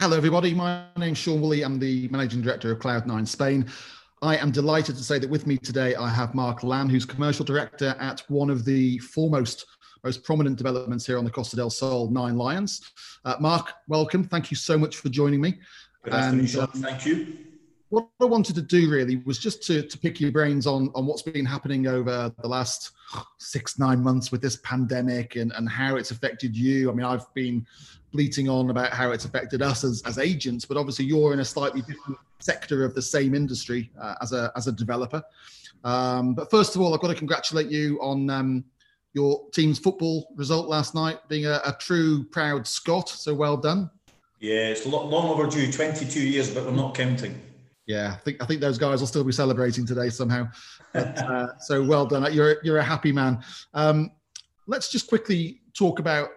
Hello, everybody. My name's Sean Woolley. I'm the managing director of Cloud9 Spain. I am delighted to say that with me today, I have Mark Lamb, who's commercial director at one of the foremost, most prominent developments here on the Costa del Sol, Nine Lions. Uh, Mark, welcome. Thank you so much for joining me. Good afternoon, Sean. Um, Thank you what I wanted to do really was just to, to pick your brains on, on what's been happening over the last six, nine months with this pandemic and, and how it's affected you. I mean, I've been bleating on about how it's affected us as, as agents, but obviously you're in a slightly different sector of the same industry uh, as, a, as a developer. Um, but first of all, I've got to congratulate you on um, your team's football result last night, being a, a true proud Scot. So well done. Yeah, it's long overdue, 22 years, but we're not counting yeah, I think I think those guys will still be celebrating today somehow. But, uh, so well done. You're you're a happy man. Um, let's just quickly talk about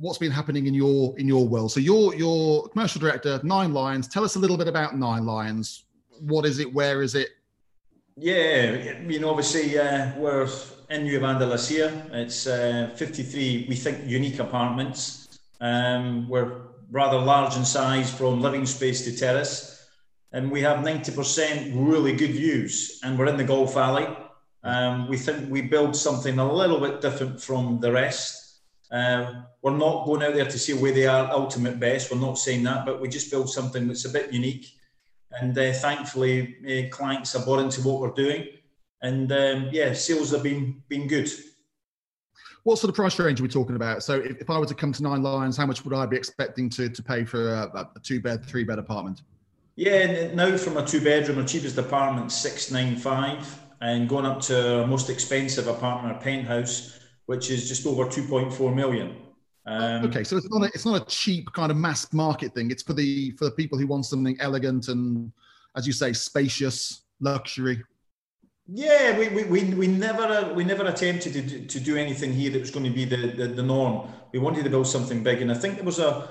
what's been happening in your in your world. So you're your commercial director, Nine Lions. Tell us a little bit about Nine Lions. What is it? Where is it? Yeah, you know, obviously uh, we're in Nueva Andalusia. It's uh, 53, we think, unique apartments. Um, we're rather large in size from living space to terrace and we have 90% really good views, and we're in the Golf Valley. Um, we think we build something a little bit different from the rest. Uh, we're not going out there to see where they are ultimate best. We're not saying that, but we just build something that's a bit unique. And uh, thankfully, uh, clients are bought into what we're doing. And um, yeah, sales have been been good. What sort of price range are we talking about? So, if, if I were to come to Nine Lions, how much would I be expecting to, to pay for a, a two bed, three bed apartment? Yeah, now from a two bedroom, our cheapest apartment six nine five, and going up to our most expensive apartment, a penthouse, which is just over two point four million. Um, okay, so it's not a, it's not a cheap kind of mass market thing. It's for the for the people who want something elegant and, as you say, spacious luxury. Yeah, we, we, we, we never we never attempted to do, to do anything here that was going to be the, the, the norm. We wanted to build something big, and I think there was a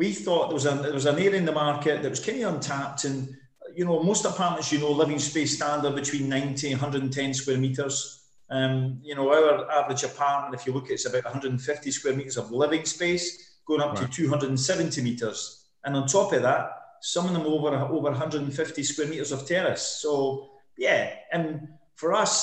we thought there was, a, there was an area in the market that was kind of untapped and you know most apartments you know living space standard between 90 and 110 square meters. Um, you know our average apartment if you look at it's about 150 square meters of living space going up right. to 270 meters. And on top of that some of them over over 150 square meters of terrace. So yeah and for us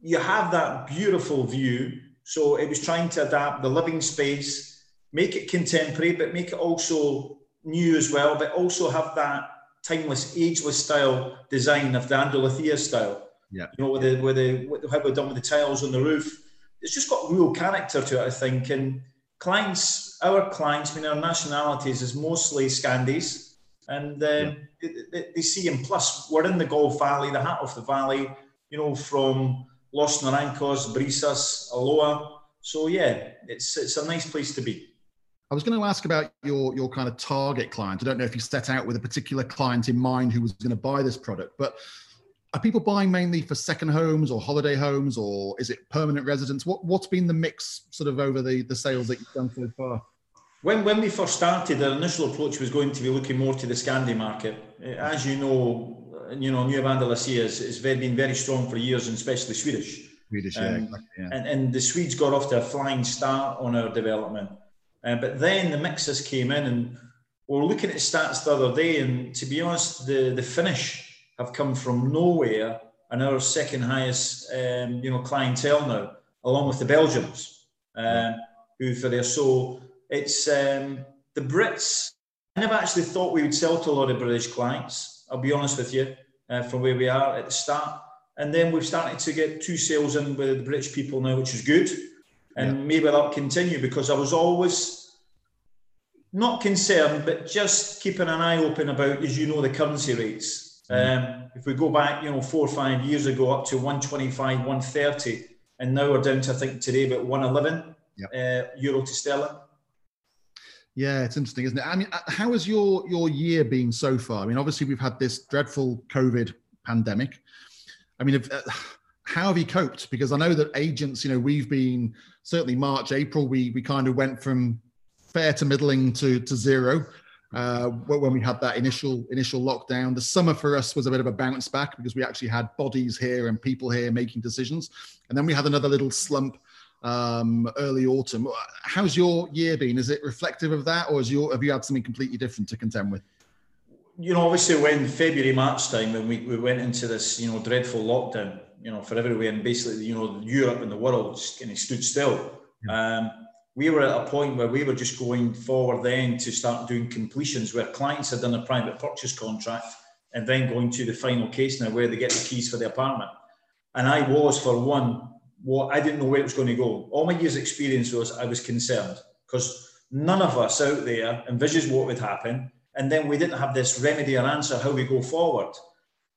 you have that beautiful view. So it was trying to adapt the living space make it contemporary, but make it also new as well, but also have that timeless, ageless style design of the Andalusia style. Yeah. You know, with the with the with how we've done with the tiles on the roof. It's just got real character to it, I think. And clients, our clients, I mean, our nationalities is mostly Scandis. And um, yeah. they, they, see, and plus, we're in the Golf Valley, the heart of the valley, you know, from Los Naranjos, Brisas, Aloha. So, yeah, it's, it's a nice place to be. I was going to ask about your your kind of target client. I don't know if you set out with a particular client in mind who was going to buy this product, but are people buying mainly for second homes or holiday homes, or is it permanent residents? What what's been the mix sort of over the the sales that you've done so far? When when we first started, our initial approach was going to be looking more to the Scandi market. As you know, you know, New Andalusia has, has been very strong for years, and especially Swedish. Swedish, um, yeah, exactly, yeah. And, and the Swedes got off to a flying start on our development. Uh, but then the mixers came in and we are looking at stats the other day, and to be honest, the, the Finnish have come from nowhere and our second highest, um, you know, clientele now, along with the Belgians, um, who for their so it's um, the Brits. I never actually thought we would sell to a lot of British clients. I'll be honest with you, uh, from where we are at the start, and then we've started to get two sales in with the British people now, which is good and yeah. maybe that'll continue because I was always not concerned, but just keeping an eye open about, as you know, the currency rates. Mm-hmm. Um, if we go back, you know, four or five years ago, up to 125, 130, and now we're down to, I think, today about 111 yep. uh, euro to sterling. Yeah, it's interesting, isn't it? I mean, uh, how has your your year been so far? I mean, obviously we've had this dreadful COVID pandemic. I mean, if, uh, how have you coped? Because I know that agents, you know, we've been certainly March, April, we we kind of went from fair to middling to to zero uh, when we had that initial initial lockdown. The summer for us was a bit of a bounce back because we actually had bodies here and people here making decisions, and then we had another little slump um, early autumn. How's your year been? Is it reflective of that, or your, have you had something completely different to contend with? You know, obviously, when February, March time, when we, we went into this, you know, dreadful lockdown, you know, for everywhere, and basically, you know, Europe and the world just kind of stood still. Yeah. Um, we were at a point where we were just going forward then to start doing completions where clients had done a private purchase contract and then going to the final case now where they get the keys for the apartment. And I was, for one, what I didn't know where it was going to go. All my years' experience was I was concerned because none of us out there envisaged what would happen. And then we didn't have this remedy or answer how we go forward.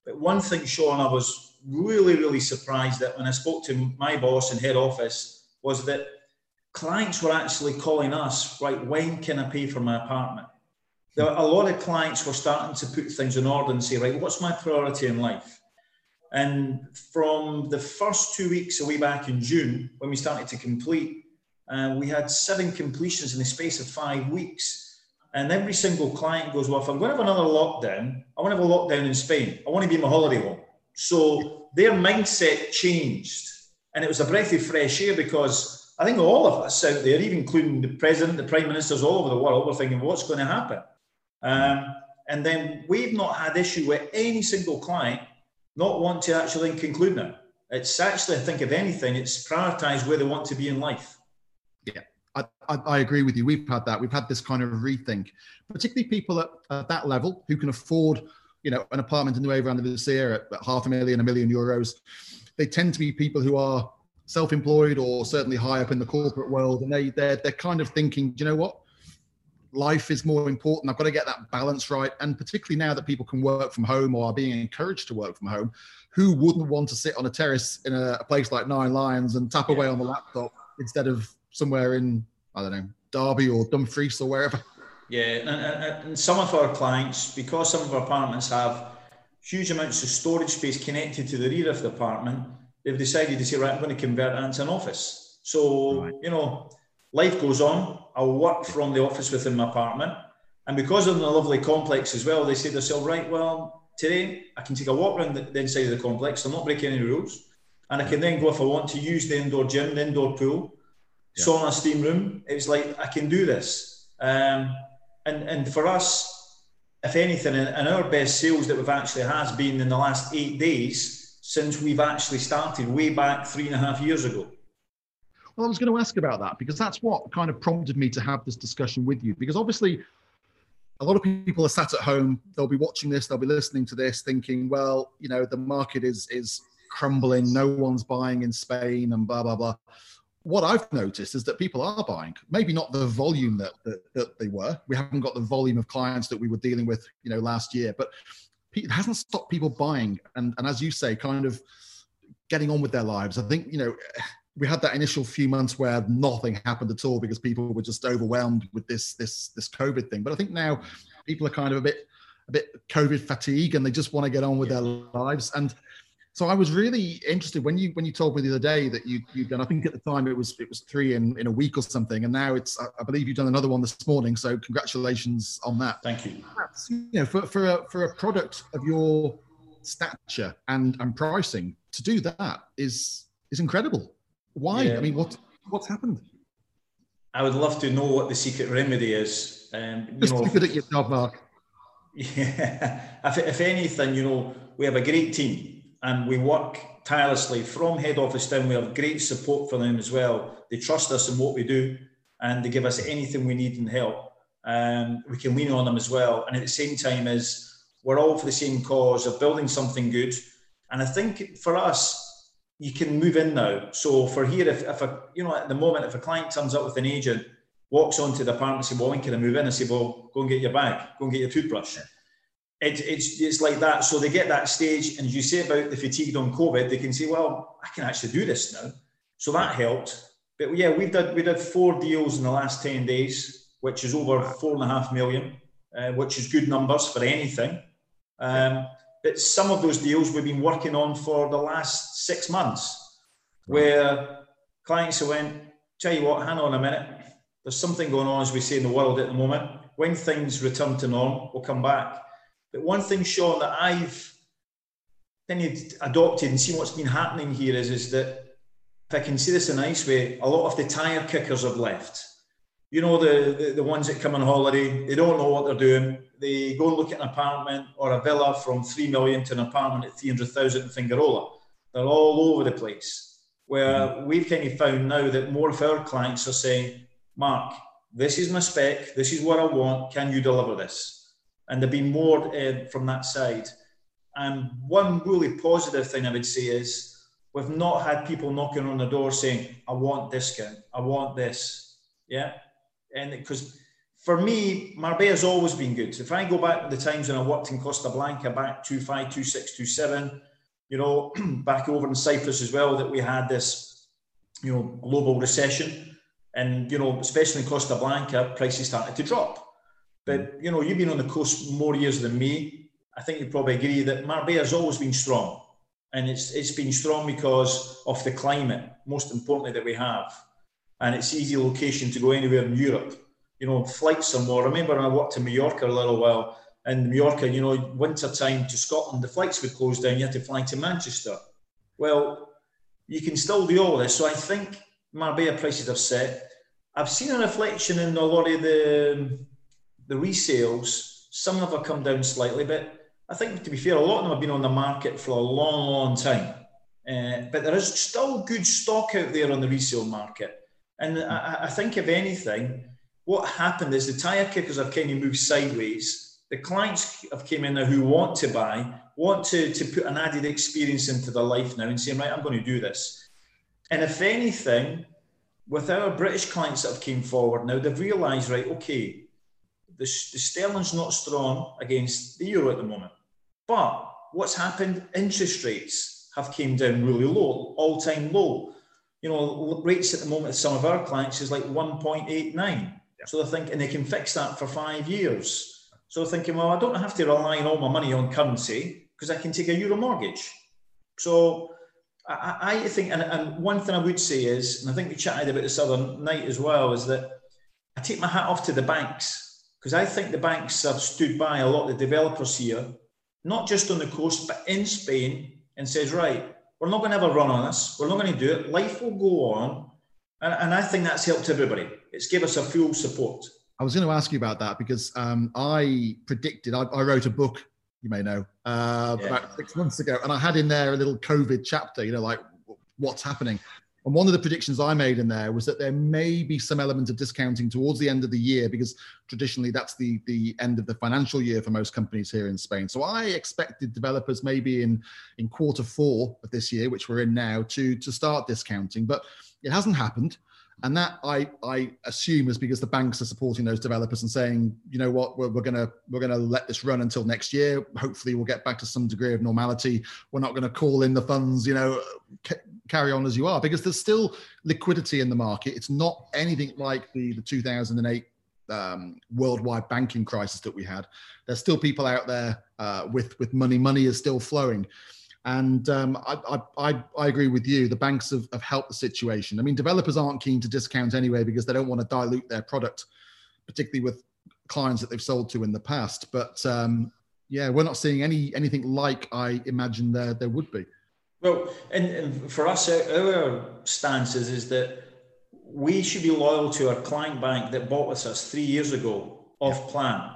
But one thing, Sean, I was really, really surprised that when I spoke to my boss in head office was that clients were actually calling us, right, when can I pay for my apartment? There a lot of clients were starting to put things in order and say, right, what's my priority in life? And from the first two weeks away back in June, when we started to complete, uh, we had seven completions in the space of five weeks. And every single client goes, Well, if I'm going to have another lockdown, I want to have a lockdown in Spain. I want to be in my holiday home. So their mindset changed. And it was a breath of fresh air because I think all of us out there, even including the president, the prime ministers all over the world, were thinking, what's going to happen? Um, and then we've not had issue with any single client not want to actually conclude now. It's actually, I think, if anything, it's prioritised where they want to be in life. Yeah, I, I, I, agree with you. We've had that. We've had this kind of rethink, particularly people at, at that level who can afford, you know, an apartment in the Overland of the Sea at, half a million, a million euros. They tend to be people who are self-employed or certainly high up in the corporate world, and they they're they're kind of thinking, do you know what? Life is more important. I've got to get that balance right. And particularly now that people can work from home or are being encouraged to work from home, who wouldn't want to sit on a terrace in a, a place like Nine Lions and tap away on the laptop instead of somewhere in I don't know Derby or Dumfries or wherever? Yeah, and, and, and some of our clients, because some of our apartments have huge amounts of storage space connected to the rear of the apartment, they've decided to say, right, I'm going to convert that into an office. So, right. you know, life goes on. I'll work from the office within my apartment. And because of the lovely complex as well, they say to themselves, right, well, today I can take a walk around the, the inside of the complex. I'm not breaking any rules. And I can then go if I want to use the indoor gym, the indoor pool, yeah. sauna, steam room. It's like I can do this. Um, and, and for us, if anything, and our best sales that we've actually has been in the last eight days since we've actually started way back three and a half years ago. Well, I was going to ask about that because that's what kind of prompted me to have this discussion with you. Because obviously, a lot of people are sat at home, they'll be watching this, they'll be listening to this, thinking, well, you know, the market is is crumbling, no one's buying in Spain, and blah blah blah. What I've noticed is that people are buying, maybe not the volume that, that, that they were. We haven't got the volume of clients that we were dealing with, you know, last year, but it hasn't stopped people buying and, and as you say, kind of getting on with their lives. I think, you know, we had that initial few months where nothing happened at all because people were just overwhelmed with this this this COVID thing. But I think now people are kind of a bit a bit COVID fatigue and they just want to get on with their lives. And so I was really interested when you when you told me the other day that you you've done. I think at the time it was it was three in in a week or something, and now it's I believe you've done another one this morning. So congratulations on that. Thank you. That's, you know, for for a, for a product of your stature and and pricing to do that is is incredible. Why? Yeah. I mean, what what's happened? I would love to know what the secret remedy is. Um, you Just know, at your job, Mark. Yeah, if, if anything, you know, we have a great team and we work tirelessly from head office down. We have great support for them as well. They trust us in what we do and they give us anything we need and help. Um, we can lean on them as well. And at the same time, as we're all for the same cause of building something good. And I think for us, you can move in now. So for here, if, if a, you know, at the moment, if a client turns up with an agent, walks onto the apartment and says, well, when can I move in? I say, well, go and get your bag, go and get your toothbrush it, it's it's like that. So they get that stage, and as you say about the fatigue on COVID, they can say, "Well, I can actually do this now." So that helped. But yeah, we did we did four deals in the last ten days, which is over four and a half million, uh, which is good numbers for anything. Um, but some of those deals we've been working on for the last six months, where clients have went, "Tell you what, hang on a minute." There's something going on, as we say in the world at the moment. When things return to norm, we'll come back but one thing, Sean, that I've then adopted and seen what's been happening here is, is that if I can see this in a nice way, a lot of the tire kickers have left. You know, the, the, the ones that come on holiday, they don't know what they're doing. They go and look at an apartment or a villa from 3 million to an apartment at 300,000 in Fuengirola. They're all over the place. Where mm-hmm. we've kind of found now that more of our clients are saying, Mark, this is my spec, this is what I want, can you deliver this? And there've been more uh, from that side. And one really positive thing I would say is we've not had people knocking on the door saying, I want discount, I want this. Yeah. And because for me, Marbella's always been good. So if I go back to the times when I worked in Costa Blanca back 25, 26, 27, you know, back over in Cyprus as well, that we had this, you know, global recession. And, you know, especially in Costa Blanca, prices started to drop. But, mm. you know, you've been on the coast more years than me. I think you probably agree that Marbella has always been strong and it's it's been strong because of the climate, most importantly that we have, and it's easy location to go anywhere in Europe. You know, flights somewhere. I remember when I worked in Mallorca a little while, and Mallorca, you know, winter time to Scotland, the flights would close down. You had to fly to Manchester. Well, you can still do all this. So I think Marbella prices have set. I've seen a reflection in a lot of the the resales. Some of them have come down slightly, but I think, to be fair, a lot of them have been on the market for a long, long time. Uh, but there is still good stock out there on the resale market. And I, I, think, if anything, what happened is the tyre kickers have kind of moved sideways. The clients have came in now who want to buy, want to, to put an added experience into their life now and saying, right, I'm going to do this. And if anything, with our British clients that have came forward now, they've realised, right, okay, the, the sterling's not strong against the euro at the moment. But what's happened? Interest rates have came down really low, all time low. You know, rates at the moment, some of our clients is like 1.89. Yeah. So they're thinking they can fix that for five years. So they're thinking, well, I don't have to rely on all my money on currency because I can take a euro mortgage. So I, I think, and, and, one thing I would say is, and I think we chatted about this other night as well, is that I take my hat off to the banks because I think the banks have stood by a lot of the developers here not just on the coast, but in Spain, and says, right, we're not going to have a run on this. We're not going to do it. Life will go on. And, and I think that's helped everybody. It's given us a full support. I was going to ask you about that because um, I predicted, I, I, wrote a book, you may know, uh, yeah. about six months ago, and I had in there a little COVID chapter, you know, like what's happening. And one of the predictions I made in there was that there may be some element of discounting towards the end of the year because traditionally that's the the end of the financial year for most companies here in Spain. So I expected developers maybe in in quarter four of this year, which we're in now, to to start discounting, but it hasn't happened. And that I, I assume is because the banks are supporting those developers and saying, you know what, we're, we're gonna we're gonna let this run until next year. Hopefully, we'll get back to some degree of normality. We're not to call in the funds, you know, carry on as you are because there's still liquidity in the market. It's not anything like the the 2008 um, worldwide banking crisis that we had. There's still people out there uh, with with money. Money is still flowing. And um, I, I, I, agree with you. The banks have, have helped the situation. I mean, developers aren't keen to discount anyway because they don't want to dilute their product, particularly with clients that they've sold to in the past. But um, yeah, we're not seeing any anything like I imagined there there would be. Well, and, and for us, our stances is that we should be loyal to our client bank that bought with us three years ago off plan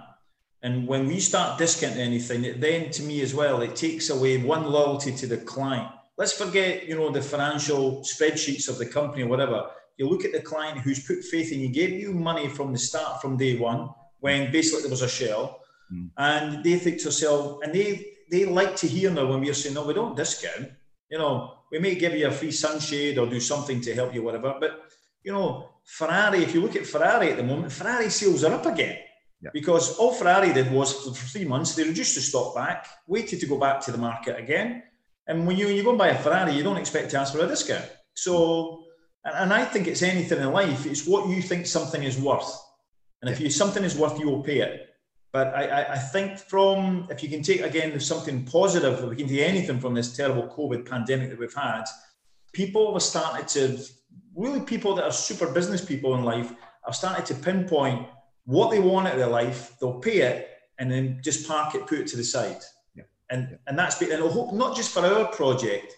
and when we start discounting anything, it then to me as well, it takes away one loyalty to the client. Let's forget, you know, the financial spreadsheets of the company or whatever. You look at the client who's put faith in you, gave you money from the start, from day one, when basically there was a shell, mm. and they think to themselves, and they they like to hear now when we're saying, no, we don't discount. You know, we may give you a free sunshade or do something to help you, whatever. But you know, Ferrari, if you look at Ferrari at the moment, Ferrari sales are up again. Yeah. Because all Ferrari did was for three months, they reduced the stock back, waited to go back to the market again. And when you, when you go and buy a Ferrari, you don't expect to ask for a discount. So, and, and I think it's anything in life, it's what you think something is worth. And if you something is worth, you will pay it. But I, I, I think from, if you can take again something positive, if we can take anything from this terrible COVID pandemic that we've had, people have started to, really people that are super business people in life, have started to pinpoint what they want out of their life, they'll pay it and then just park it, put it to the side. Yeah. And yeah. and that's been, and I hope not just for our project,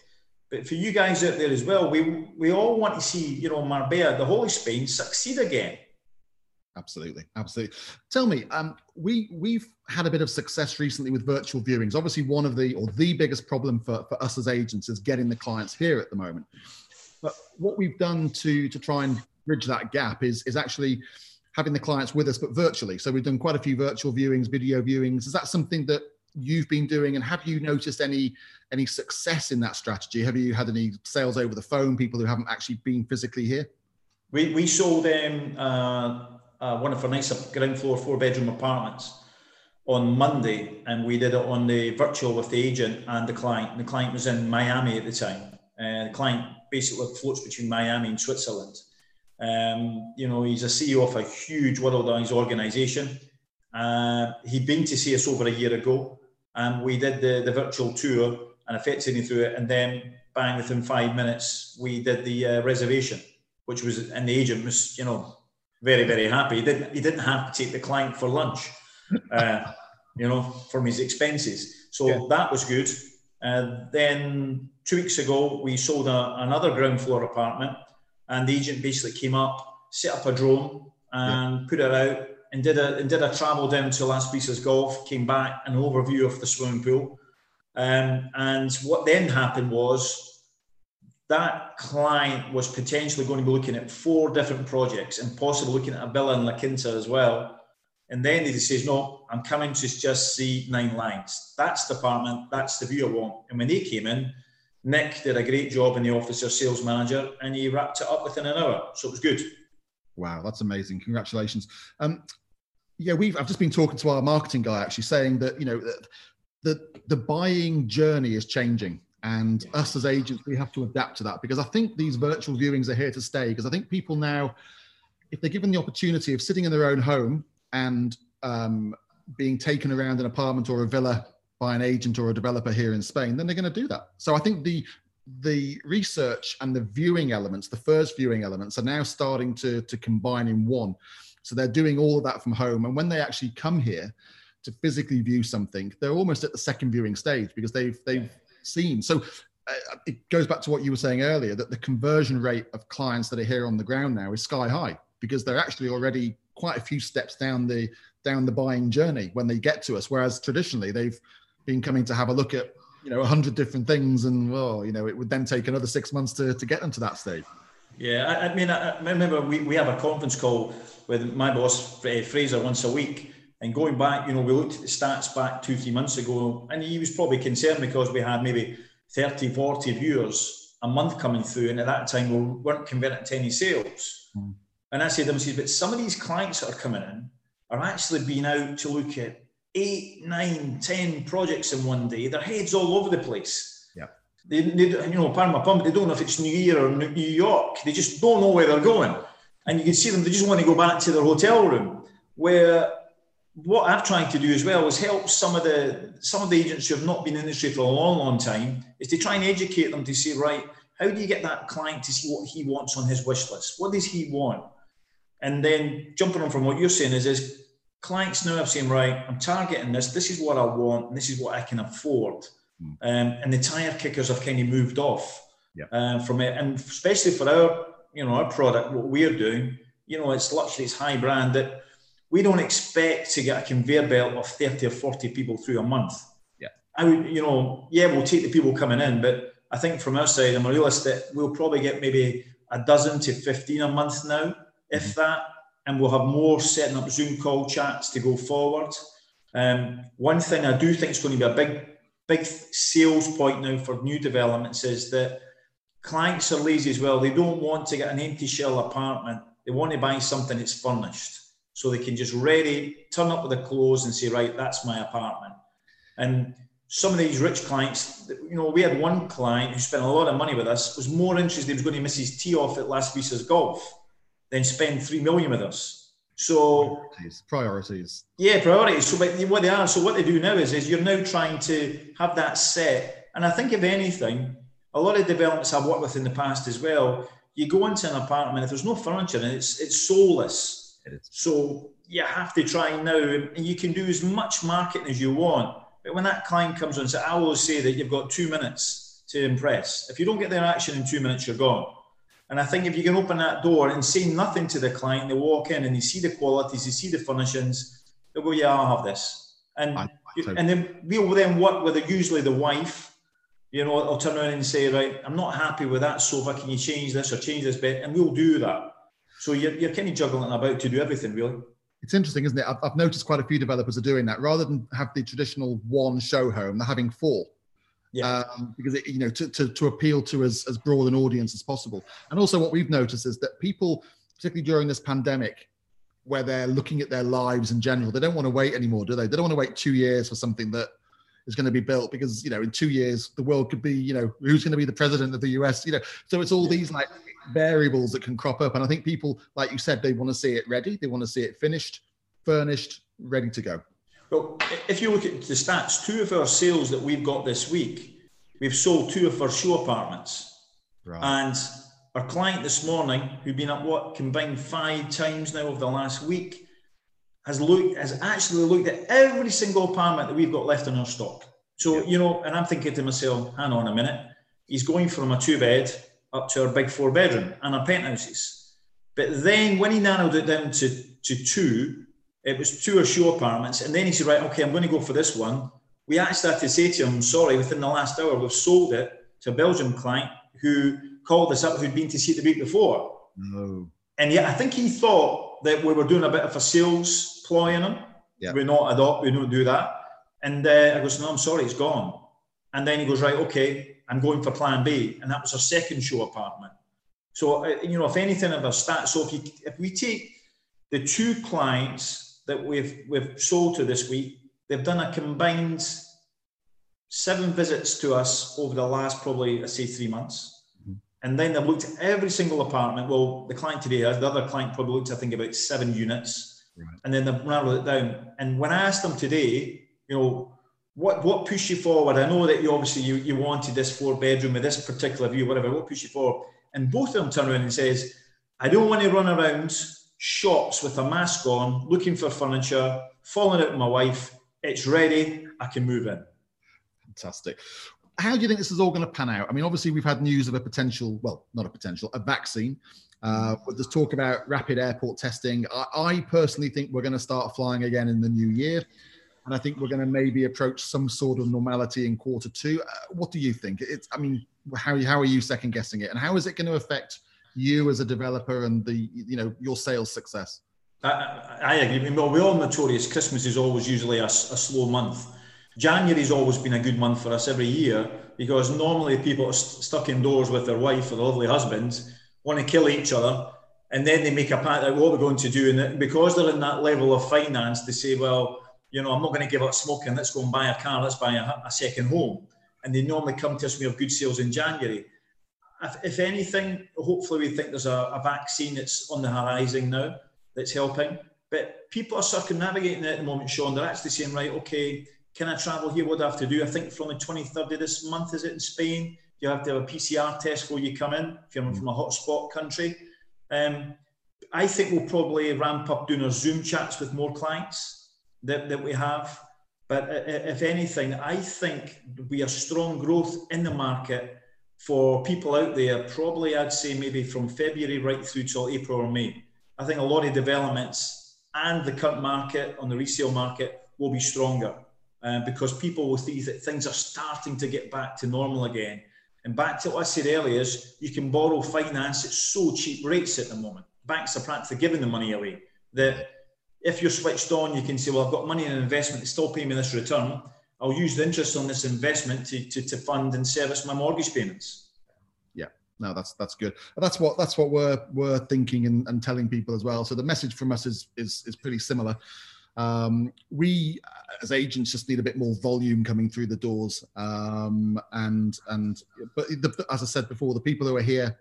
But for you guys out there as well, we we all want to see you know Marbella, the Holy Spain, succeed again. Absolutely, absolutely. Tell me, um, we we've had a bit of success recently with virtual viewings. Obviously, one of the or the biggest problem for, for us as agents is getting the clients here at the moment. But what we've done to to try and bridge that gap is is actually having the clients with us, but virtually. So we've done quite a few virtual viewings, video viewings. Is that something that you've been doing, and have you noticed any any success in that strategy? Have you had any sales over the phone? People who haven't actually been physically here? We we sold them uh, uh, one of our nice ground floor four bedroom apartments on Monday, and we did it on the virtual with the agent and the client. And the client was in Miami at the time, and the client basically floats between Miami and Switzerland. Um, you know, he's a CEO of a huge worldwide organisation. Uh, he'd been to see us over a year ago, and we did the, the virtual tour and effectively through it. And then, bang, within five minutes, we did the uh, reservation, which was, and the agent was, you know, very, very happy. He didn't, he didn't have to take the client for lunch, uh, you know, from his expenses. So yeah. that was good. Uh, then two weeks ago, we sold a, another ground floor apartment, and the agent basically came up, set up a drone, and yeah. put it out, and did a and did a travel down to Las Brisas Golf. Came back, an overview of the swimming pool, um, and what then happened was that client was potentially going to be looking at four different projects and possibly looking at a villa in La Quinta as well. And then he says, No, I'm coming to just see Nine Lions. That's the apartment, that's the view I want. And when they came in, Nick did a great job in the office of sales manager and he wrapped it up within an hour. So it was good. Wow, that's amazing. Congratulations. Um, yeah, we've I've just been talking to our marketing guy actually saying that, you know, the the buying journey is changing and us as agents we have to adapt to that because i think these virtual viewings are here to stay because i think people now if they're given the opportunity of sitting in their own home and um, being taken around an apartment or a villa by an agent or a developer here in Spain, then they're going to do that. So I think the the research and the viewing elements, the first viewing elements, are now starting to to combine in one. So they're doing all of that from home, and when they actually come here to physically view something, they're almost at the second viewing stage because they've they've seen. So uh, it goes back to what you were saying earlier that the conversion rate of clients that are here on the ground now is sky high because they're actually already quite a few steps down the down the buying journey when they get to us. Whereas traditionally they've been coming to have a look at you know a hundred different things, and well, you know it would then take another six months to to get them to that stage. Yeah, I, I mean, I, I, remember we, we have a conference call with my boss Fraser once a week, and going back, you know, we looked at the stats back two three months ago, and he was probably concerned because we had maybe 30, 40 viewers a month coming through, and at that time we weren't converting to any sales. Mm. And I said to him, but some of these clients that are coming in are actually being out to look at eight, nine, ten projects in one day. Their heads all over the place. Yeah. They, they you know, pardon my pun, they don't know if it's New Year or New York. They just don't know where they're going. And you can see them, they just want to go back to their hotel room. Where what I've tried to do as well is help some of the some of the agents who have not been in the industry for a long, long time, is to try and educate them to say, right, how do you get that client to see what he wants on his wish list? What does he want? And then jumping on from what you're saying is, is clients now are saying, right, I'm targeting this. This is what I want. And this is what I can afford. Mm. Um, and the tire kickers have kind of moved off yeah. uh, from it. And especially for our, you know, our product, what we're doing, you know, it's luxury, it's high brand that we don't expect to get a conveyor belt of 30 or 40 people through a month. Yeah. I would, you know, yeah, we'll take the people coming in, but I think from our side, I'm a realist that we'll probably get maybe a dozen to 15 a month now if that, and we'll have more setting up Zoom call chats to go forward. Um, one thing I do think is going to be a big, big sales point now for new developments is that clients are lazy as well. They don't want to get an empty shell apartment. They want to buy something that's furnished, so they can just ready turn up with the clothes and say, right, that's my apartment. And some of these rich clients, you know, we had one client who spent a lot of money with us, was more interested he was going to miss his tee off at Las Brisas Golf than spend three million with us. So priorities. priorities. Yeah, priorities. So but what they are, so what they do now is, is you're now trying to have that set. And I think if anything, a lot of developments I've worked with in the past as well, you go into an apartment, if there's no furniture and it's it's soulless. It is. So you have to try now, and you can do as much marketing as you want. But when that client comes on, so I always say that you've got two minutes to impress. If you don't get their action in two minutes, you're gone. And I think if you can open that door and say nothing to the client, they walk in and they see the qualities, they see the furnishings, they'll go, "Yeah, I'll have this." And I, and then we'll then work with it, usually the wife. You know, I'll turn around and say, "Right, I'm not happy with that sofa. Can you change this or change this bit?" And we'll do that. So you're, you're kind of juggling about to do everything, really. It's interesting, isn't it? I've, I've noticed quite a few developers are doing that. Rather than have the traditional one show home, they're having four yeah. Um, because it, you know to, to, to appeal to as, as broad an audience as possible and also what we've noticed is that people particularly during this pandemic where they're looking at their lives in general they don't want to wait anymore do they they don't want to wait two years for something that is going to be built because you know in two years the world could be you know who's going to be the president of the us you know so it's all these like variables that can crop up and i think people like you said they want to see it ready they want to see it finished furnished ready to go well, if you look at the stats, two of our sales that we've got this week, we've sold two of our show apartments. Right. And our client this morning, who'd been at what combined five times now over the last week, has looked has actually looked at every single apartment that we've got left in our stock. So, you know, and I'm thinking to myself, hang on a minute, he's going from a two bed up to our big four bedroom and our penthouses. But then when he narrowed it down to, to two, it was two or show apartments. And then he said, right, okay, I'm going to go for this one. We actually had to say to him, sorry, within the last hour, we've sold it to a Belgian client who called us up who'd been to see it the week before. No. And yet I think he thought that we were doing a bit of a sales ploy in him. Yeah. We're not adopt, we don't do that. And uh, I goes, no, I'm sorry, it's gone. And then he goes, right, okay, I'm going for plan B. And that was our second show apartment. So, uh, you know, if anything of our stats, so if, you, if we take the two clients that we've we've sold to this week, they've done a combined seven visits to us over the last probably I say three months. Mm-hmm. And then they've looked at every single apartment. Well, the client today, has, the other client probably looked, I think, about seven units. Right. And then they've narrowed it down. And when I asked them today, you know, what what pushed you forward? I know that you obviously you, you wanted this four bedroom with this particular view, whatever. What pushed you forward? And both of them turn around and says, I don't want to run around shops with a mask on, looking for furniture, falling out with my wife. It's ready. I can move in. Fantastic. How do you think this is all going to pan out? I mean, obviously, we've had news of a potential, well, not a potential, a vaccine. Uh, there's talk about rapid airport testing. I, I personally think we're going to start flying again in the new year. And I think we're going to maybe approach some sort of normality in quarter two. Uh, what do you think? It's, I mean, how, how are you second guessing it? And how is it going to affect you as a developer and the you know your sales success? I, I agree. Well, we're all notorious. Christmas is always usually a, a slow month. January's always been a good month for us every year because normally people are st- stuck indoors with their wife or their lovely husbands, want to kill each other, and then they make a pact out what we're going to do. And because they're in that level of finance, they say, well, you know, I'm not going to give up smoking. Let's go and buy a car. Let's buy a, a second home. And they normally come to us. We have good sales in January if, if anything, hopefully we think there's a, a, vaccine that's on the horizon now that's helping. But people are circumnavigating it at the moment, Sean. They're actually saying, right, okay, can I travel here? What do I have to do? I think from the 23rd of this month, is it in Spain? You have to have a PCR test before you come in if you're from a hotspot country. Um, I think we'll probably ramp up doing our Zoom chats with more clients that, that we have. But if anything, I think we are strong growth in the market for people out there, probably I'd say maybe from February right through till April or May. I think a lot of developments and the current market on the resale market will be stronger uh, because people will see that things are starting to get back to normal again. And back to what I said earlier is you can borrow finance at so cheap rates at the moment. Banks are practically giving the money away. That if you're switched on, you can say, well, I've got money in an investment to still paying me this return I'll use the interest on this investment to, to, to fund and service my mortgage payments. Yeah, no, that's that's good. That's what that's what we're we're thinking and, and telling people as well. So the message from us is is is pretty similar. Um, we as agents just need a bit more volume coming through the doors, um, and and but the, as I said before, the people who are here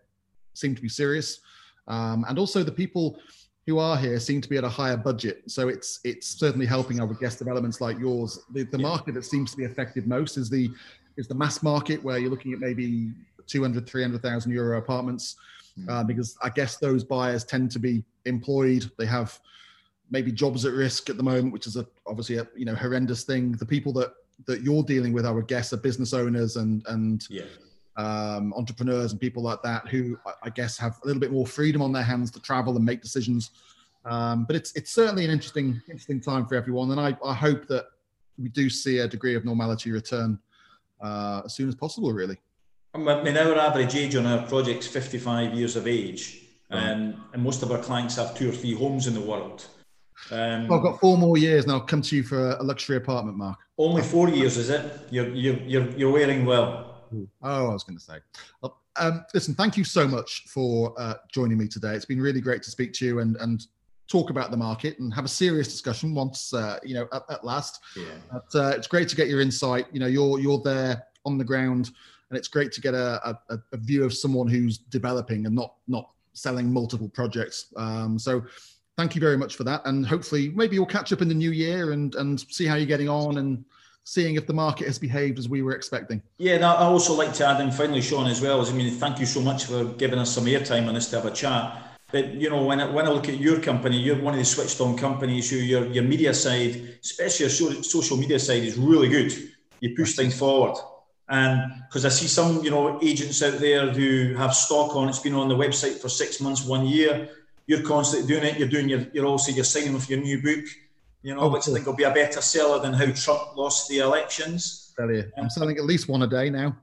seem to be serious, um, and also the people who are here seem to be at a higher budget. So it's it's certainly helping our guest developments like yours. The, the yeah. market that seems to be affected most is the is the mass market where you're looking at maybe 200, 300,000 euro apartments, mm. uh, because I guess those buyers tend to be employed. They have maybe jobs at risk at the moment, which is a, obviously a you know horrendous thing. The people that that you're dealing with, our guests, are business owners and and yeah. Um, entrepreneurs and people like that who I guess have a little bit more freedom on their hands to travel and make decisions. Um, but it's it's certainly an interesting interesting time for everyone, and I, I hope that we do see a degree of normality return uh, as soon as possible. Really. I mean, our average age on our project's 55 years of age, um, and most of our clients have two or three homes in the world. Um, I've got four more years, and I'll come to you for a luxury apartment, Mark. Only four years, is it? You're you're you're, you're wearing well. Oh, I was going to say. Um, listen, thank you so much for uh, joining me today. It's been really great to speak to you and and talk about the market and have a serious discussion once uh, you know at, at last. Yeah. But, uh, it's great to get your insight. You know, you're you're there on the ground, and it's great to get a, a, a view of someone who's developing and not not selling multiple projects. Um, so thank you very much for that. And hopefully, maybe we'll catch up in the new year and and see how you're getting on and seeing if the market has behaved as we were expecting. Yeah, I also like to add in finally, Sean, as well. As I mean, thank you so much for giving us some airtime on this to have a chat. But you know, when I, when I look at your company, you're one of the switched on companies who your your media side, especially your social media side, is really good. You push things forward. And because I see some, you know, agents out there who have stock on, it's been on the website for six months, one year. You're constantly doing it. You're doing your, you're also you're signing with your new book, you know, oh, which cool. I think will be a better seller than how Trump lost the elections. Tell you, I'm selling at least one a day now.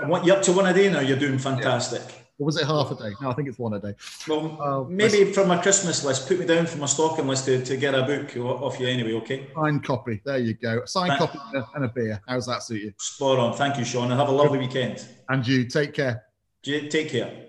And what you're up to one a day now? You're doing fantastic. Yeah. Or was it half a day? No, I think it's one a day. Well, uh, maybe from my Christmas list, put me down for my stocking list to, to get a book off you anyway, okay? Signed copy. There you go. Signed Thank- copy and a beer. How's that suit you? Spot on. Thank you, Sean. And have a lovely weekend. And you. Take care. Take care.